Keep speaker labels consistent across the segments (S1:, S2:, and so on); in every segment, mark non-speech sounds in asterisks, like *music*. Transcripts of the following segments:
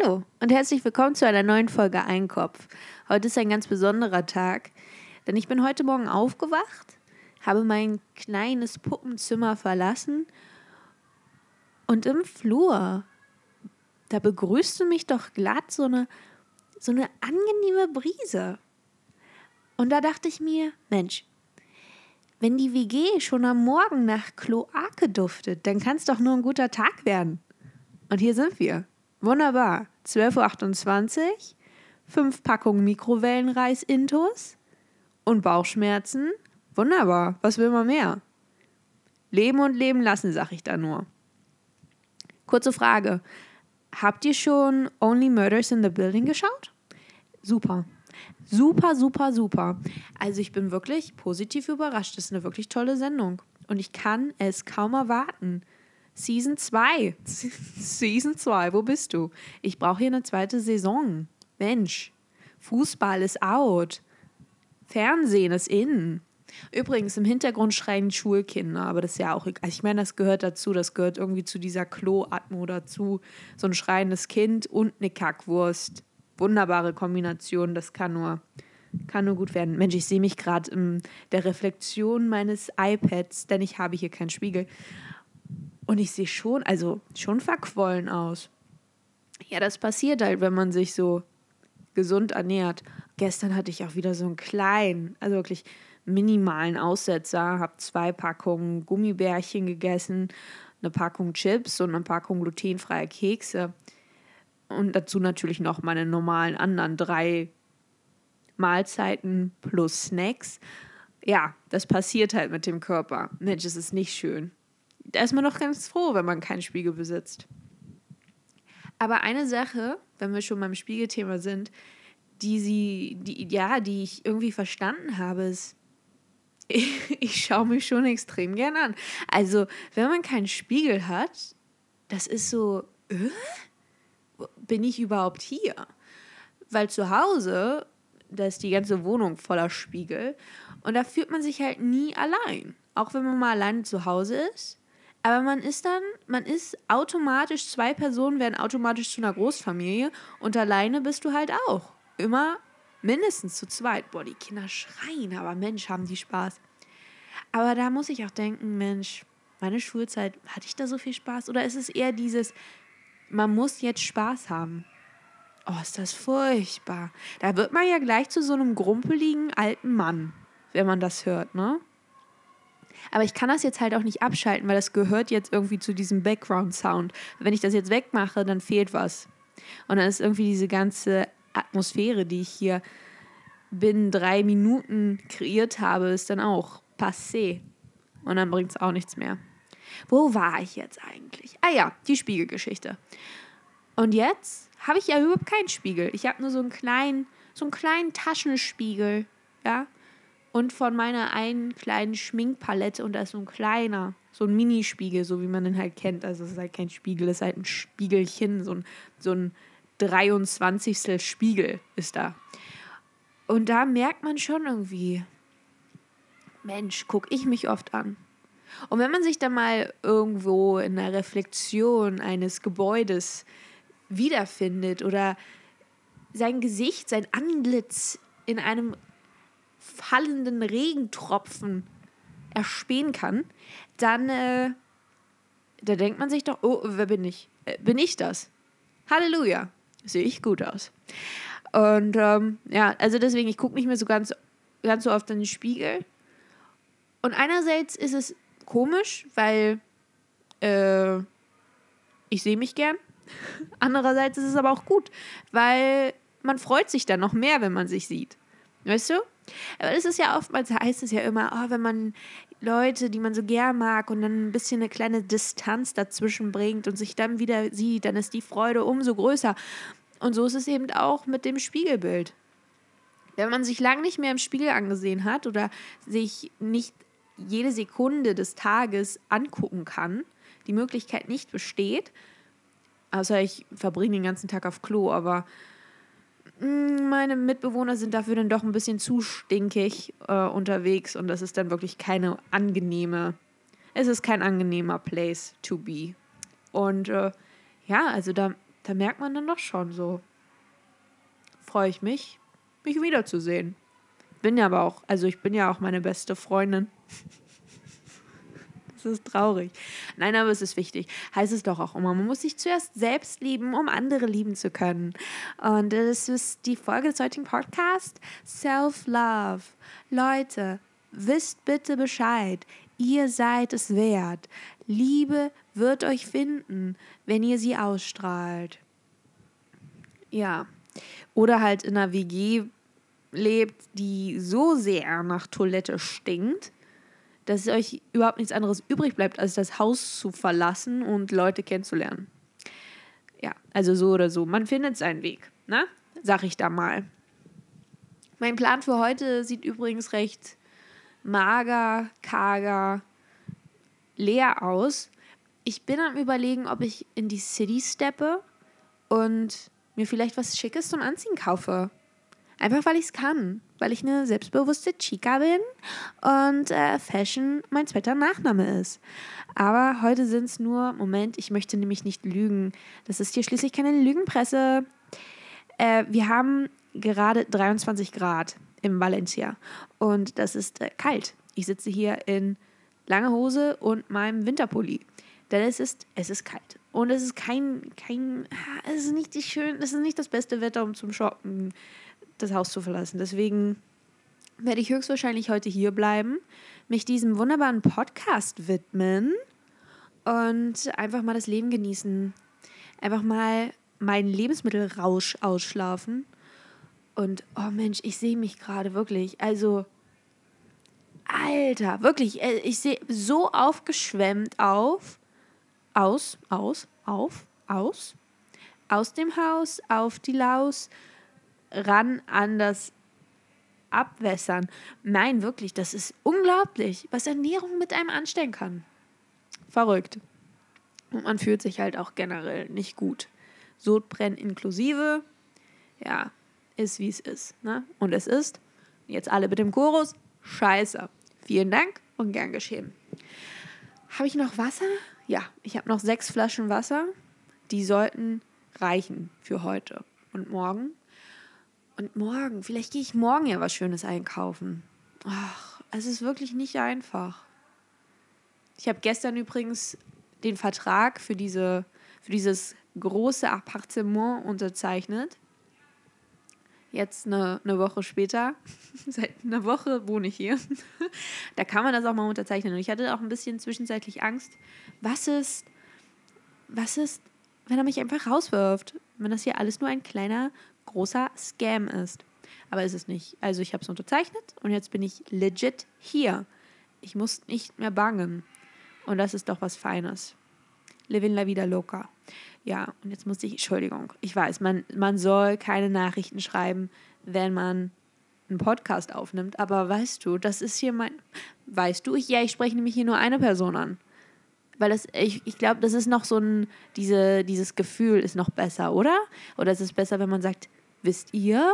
S1: Hallo und herzlich willkommen zu einer neuen Folge Einkopf. Heute ist ein ganz besonderer Tag, denn ich bin heute Morgen aufgewacht, habe mein kleines Puppenzimmer verlassen und im Flur, da begrüßte mich doch glatt so eine, so eine angenehme Brise. Und da dachte ich mir, Mensch, wenn die WG schon am Morgen nach Kloake duftet, dann kann es doch nur ein guter Tag werden. Und hier sind wir. Wunderbar. 12.28 Uhr, fünf Packungen Mikrowellenreis-Intos und Bauchschmerzen. Wunderbar. Was will man mehr? Leben und leben lassen, sag ich da nur. Kurze Frage. Habt ihr schon Only Murders in the Building geschaut? Super. Super, super, super. Also ich bin wirklich positiv überrascht. Das ist eine wirklich tolle Sendung. Und ich kann es kaum erwarten. Season 2. Season 2, wo bist du? Ich brauche hier eine zweite Saison. Mensch, Fußball ist out. Fernsehen ist in. Übrigens, im Hintergrund schreien Schulkinder, aber das ist ja auch, also ich meine, das gehört dazu, das gehört irgendwie zu dieser Klo-Atmo dazu. So ein schreiendes Kind und eine Kackwurst. Wunderbare Kombination, das kann nur, kann nur gut werden. Mensch, ich sehe mich gerade in der Reflexion meines iPads, denn ich habe hier keinen Spiegel. Und ich sehe schon, also schon verquollen aus. Ja, das passiert halt, wenn man sich so gesund ernährt. Gestern hatte ich auch wieder so einen kleinen, also wirklich minimalen Aussetzer, habe zwei Packungen Gummibärchen gegessen, eine Packung Chips und eine Packung glutenfreie Kekse. Und dazu natürlich noch meine normalen anderen drei Mahlzeiten plus Snacks. Ja, das passiert halt mit dem Körper. Mensch, es ist nicht schön da ist man doch ganz froh, wenn man keinen Spiegel besitzt. Aber eine Sache, wenn wir schon beim Spiegelthema sind, die sie, die, ja, die ich irgendwie verstanden habe, ist, ich, *laughs* ich schaue mich schon extrem gern an. Also, wenn man keinen Spiegel hat, das ist so, äh? bin ich überhaupt hier? Weil zu Hause, da ist die ganze Wohnung voller Spiegel und da fühlt man sich halt nie allein. Auch wenn man mal alleine zu Hause ist, aber man ist dann, man ist automatisch, zwei Personen werden automatisch zu einer Großfamilie und alleine bist du halt auch. Immer mindestens zu zweit. Boah, die Kinder schreien, aber Mensch, haben die Spaß. Aber da muss ich auch denken, Mensch, meine Schulzeit, hatte ich da so viel Spaß? Oder ist es eher dieses, man muss jetzt Spaß haben? Oh, ist das furchtbar. Da wird man ja gleich zu so einem grumpeligen alten Mann, wenn man das hört, ne? Aber ich kann das jetzt halt auch nicht abschalten, weil das gehört jetzt irgendwie zu diesem Background-Sound. Wenn ich das jetzt wegmache, dann fehlt was. Und dann ist irgendwie diese ganze Atmosphäre, die ich hier binnen drei Minuten kreiert habe, ist dann auch passé. Und dann bringt es auch nichts mehr. Wo war ich jetzt eigentlich? Ah ja, die Spiegelgeschichte. Und jetzt habe ich ja überhaupt keinen Spiegel. Ich habe nur so einen kleinen, so einen kleinen Taschenspiegel, ja, und von meiner einen kleinen Schminkpalette und da ist so ein kleiner, so ein Minispiegel, so wie man den halt kennt. Also es ist halt kein Spiegel, es ist halt ein Spiegelchen, so ein, so ein 23. Spiegel ist da. Und da merkt man schon irgendwie, Mensch, gucke ich mich oft an. Und wenn man sich dann mal irgendwo in der Reflexion eines Gebäudes wiederfindet oder sein Gesicht, sein Antlitz in einem fallenden Regentropfen erspähen kann, dann äh, da denkt man sich doch, oh, wer bin ich? Äh, bin ich das? Halleluja, sehe ich gut aus. Und ähm, ja, also deswegen, ich gucke nicht mehr so ganz, ganz so oft in den Spiegel. Und einerseits ist es komisch, weil äh, ich sehe mich gern. *laughs* Andererseits ist es aber auch gut, weil man freut sich dann noch mehr, wenn man sich sieht. Weißt du? Aber es ist ja oftmals, heißt es ja immer, oh, wenn man Leute, die man so gern mag und dann ein bisschen eine kleine Distanz dazwischen bringt und sich dann wieder sieht, dann ist die Freude umso größer. Und so ist es eben auch mit dem Spiegelbild. Wenn man sich lange nicht mehr im Spiegel angesehen hat oder sich nicht jede Sekunde des Tages angucken kann, die Möglichkeit nicht besteht, außer ich verbringe den ganzen Tag auf Klo, aber meine Mitbewohner sind dafür dann doch ein bisschen zu stinkig äh, unterwegs und das ist dann wirklich keine angenehme, es ist kein angenehmer Place to be. Und äh, ja, also da da merkt man dann doch schon so, freue ich mich, mich wiederzusehen. Bin ja aber auch, also ich bin ja auch meine beste Freundin. *laughs* Das ist traurig. Nein, aber es ist wichtig. Heißt es doch auch immer, man muss sich zuerst selbst lieben, um andere lieben zu können. Und das ist die Folge des heutigen Podcasts. Self-Love. Leute, wisst bitte Bescheid. Ihr seid es wert. Liebe wird euch finden, wenn ihr sie ausstrahlt. Ja. Oder halt in einer WG lebt, die so sehr nach Toilette stinkt, dass euch überhaupt nichts anderes übrig bleibt, als das Haus zu verlassen und Leute kennenzulernen. Ja, also so oder so. Man findet seinen Weg, ne? Sag ich da mal. Mein Plan für heute sieht übrigens recht mager, karger, leer aus. Ich bin am Überlegen, ob ich in die City steppe und mir vielleicht was Schickes zum Anziehen kaufe. Einfach weil ich es kann. Weil ich eine selbstbewusste Chica bin und äh, Fashion mein zweiter Nachname ist. Aber heute sind es nur, Moment, ich möchte nämlich nicht lügen. Das ist hier schließlich keine Lügenpresse. Äh, wir haben gerade 23 Grad im Valencia und das ist äh, kalt. Ich sitze hier in lange Hose und meinem Winterpulli. Denn es ist, es ist kalt. Und es ist kein, kein, es ist nicht die schön, es ist nicht das beste Wetter, um zum Shoppen das Haus zu verlassen. Deswegen werde ich höchstwahrscheinlich heute hier bleiben, mich diesem wunderbaren Podcast widmen und einfach mal das Leben genießen. Einfach mal meinen Lebensmittelrausch ausschlafen. Und oh Mensch, ich sehe mich gerade wirklich. Also, Alter, wirklich, äh, ich sehe so aufgeschwemmt auf, aus, aus, auf, aus, aus dem Haus, auf die Laus, ran an das Abwässern. Nein, wirklich, das ist unglaublich, was Ernährung mit einem anstellen kann. Verrückt. Und man fühlt sich halt auch generell nicht gut. Sodbrennen inklusive, ja, ist wie es ist. Ne? Und es ist, jetzt alle mit dem Chorus, scheiße. Vielen Dank und gern geschehen. Habe ich noch Wasser? Ja, ich habe noch sechs Flaschen Wasser. Die sollten reichen für heute und morgen. Und morgen, vielleicht gehe ich morgen ja was Schönes einkaufen. Ach, es ist wirklich nicht einfach. Ich habe gestern übrigens den Vertrag für, diese, für dieses große Appartement unterzeichnet. Jetzt eine, eine Woche später, *laughs* seit einer Woche wohne ich hier. *laughs* da kann man das auch mal unterzeichnen. Und ich hatte auch ein bisschen zwischenzeitlich Angst. Was ist, was ist, wenn er mich einfach rauswirft? Wenn das hier alles nur ein kleiner großer Scam ist. Aber ist es nicht. Also ich habe es unterzeichnet und jetzt bin ich legit hier. Ich muss nicht mehr bangen. Und das ist doch was Feines. Living la vida loca. Ja, und jetzt muss ich, Entschuldigung, ich weiß, man, man soll keine Nachrichten schreiben, wenn man einen Podcast aufnimmt, aber weißt du, das ist hier mein, weißt du, ich, ja, ich spreche nämlich hier nur eine Person an. Weil das, ich, ich glaube, das ist noch so ein, diese, dieses Gefühl ist noch besser, oder? Oder ist es besser, wenn man sagt, wisst ihr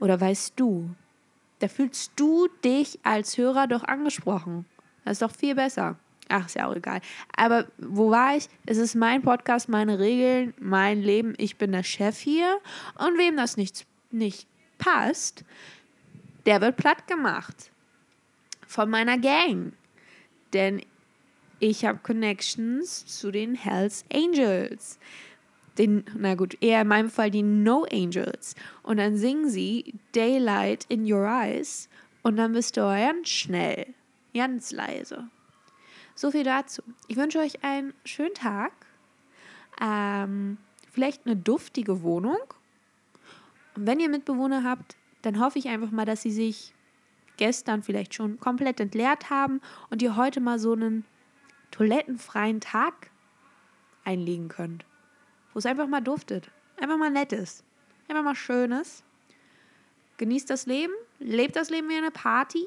S1: oder weißt du? Da fühlst du dich als Hörer doch angesprochen. Das ist doch viel besser. Ach, ist ja auch egal. Aber wo war ich? Es ist mein Podcast, meine Regeln, mein Leben. Ich bin der Chef hier. Und wem das nicht, nicht passt, der wird platt gemacht. Von meiner Gang. Denn ich habe Connections zu den Hells Angels. Den, na gut, eher in meinem Fall die No Angels. Und dann singen sie Daylight in Your Eyes und dann bist du ganz schnell, ganz leise. So viel dazu. Ich wünsche euch einen schönen Tag. Ähm, vielleicht eine duftige Wohnung. Und wenn ihr Mitbewohner habt, dann hoffe ich einfach mal, dass sie sich gestern vielleicht schon komplett entleert haben und ihr heute mal so einen toilettenfreien Tag einlegen könnt. Wo es einfach mal duftet. Einfach mal nett ist. Einfach mal schönes. Genießt das Leben, lebt das Leben wie eine Party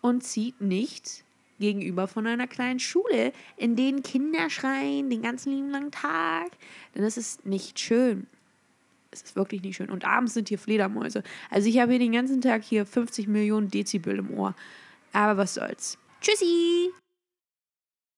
S1: und zieht nicht gegenüber von einer kleinen Schule, in denen Kinder schreien den ganzen lieben langen Tag. Denn es ist nicht schön. Es ist wirklich nicht schön. Und abends sind hier Fledermäuse. Also ich habe hier den ganzen Tag hier 50 Millionen Dezibel im Ohr. Aber was soll's. Tschüssi!